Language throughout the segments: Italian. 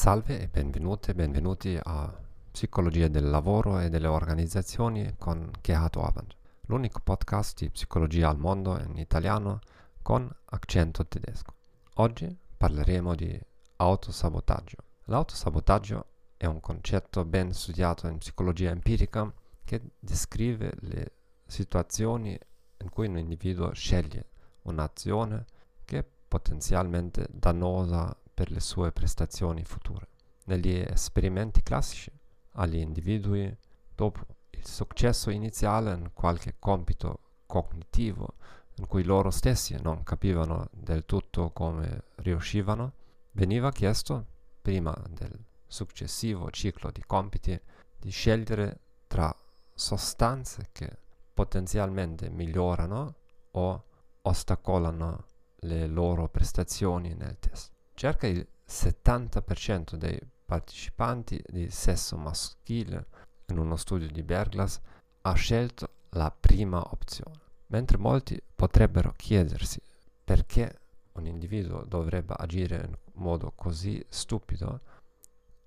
Salve e benvenute benvenuti a Psicologia del lavoro e delle organizzazioni con Kehato Avant, l'unico podcast di psicologia al mondo in italiano con accento tedesco. Oggi parleremo di autosabotaggio. L'autosabotaggio è un concetto ben studiato in psicologia empirica che descrive le situazioni in cui un individuo sceglie un'azione che è potenzialmente dannosa per le sue prestazioni future. Negli esperimenti classici, agli individui, dopo il successo iniziale in qualche compito cognitivo in cui loro stessi non capivano del tutto come riuscivano, veniva chiesto, prima del successivo ciclo di compiti, di scegliere tra sostanze che potenzialmente migliorano o ostacolano le loro prestazioni nel test circa il 70% dei partecipanti di sesso maschile in uno studio di Berglas ha scelto la prima opzione, mentre molti potrebbero chiedersi perché un individuo dovrebbe agire in modo così stupido,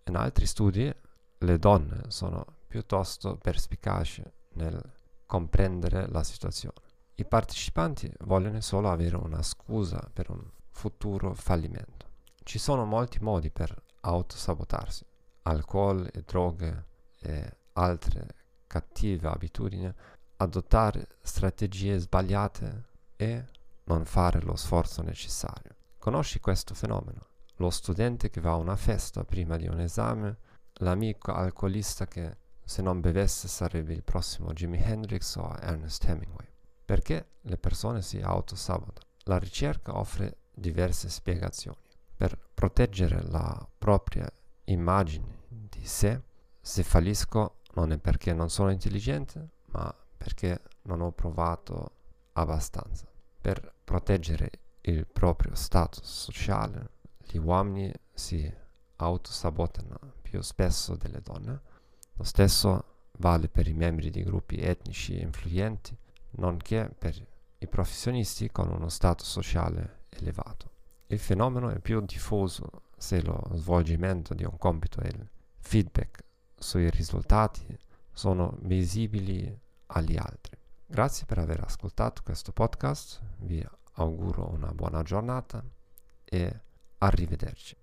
in altri studi le donne sono piuttosto perspicaci nel comprendere la situazione. I partecipanti vogliono solo avere una scusa per un futuro fallimento. Ci sono molti modi per autosabotarsi. Alcol e droghe e altre cattive abitudini, adottare strategie sbagliate e non fare lo sforzo necessario. Conosci questo fenomeno? Lo studente che va a una festa prima di un esame, l'amico alcolista che se non bevesse sarebbe il prossimo Jimi Hendrix o Ernest Hemingway. Perché le persone si autosabotano? La ricerca offre diverse spiegazioni per proteggere la propria immagine di sé, se fallisco non è perché non sono intelligente, ma perché non ho provato abbastanza. Per proteggere il proprio status sociale, gli uomini si autosabotano più spesso delle donne. Lo stesso vale per i membri di gruppi etnici influenti, nonché per i professionisti con uno status sociale elevato. Il fenomeno è più diffuso se lo svolgimento di un compito e il feedback sui risultati sono visibili agli altri. Grazie per aver ascoltato questo podcast, vi auguro una buona giornata e arrivederci.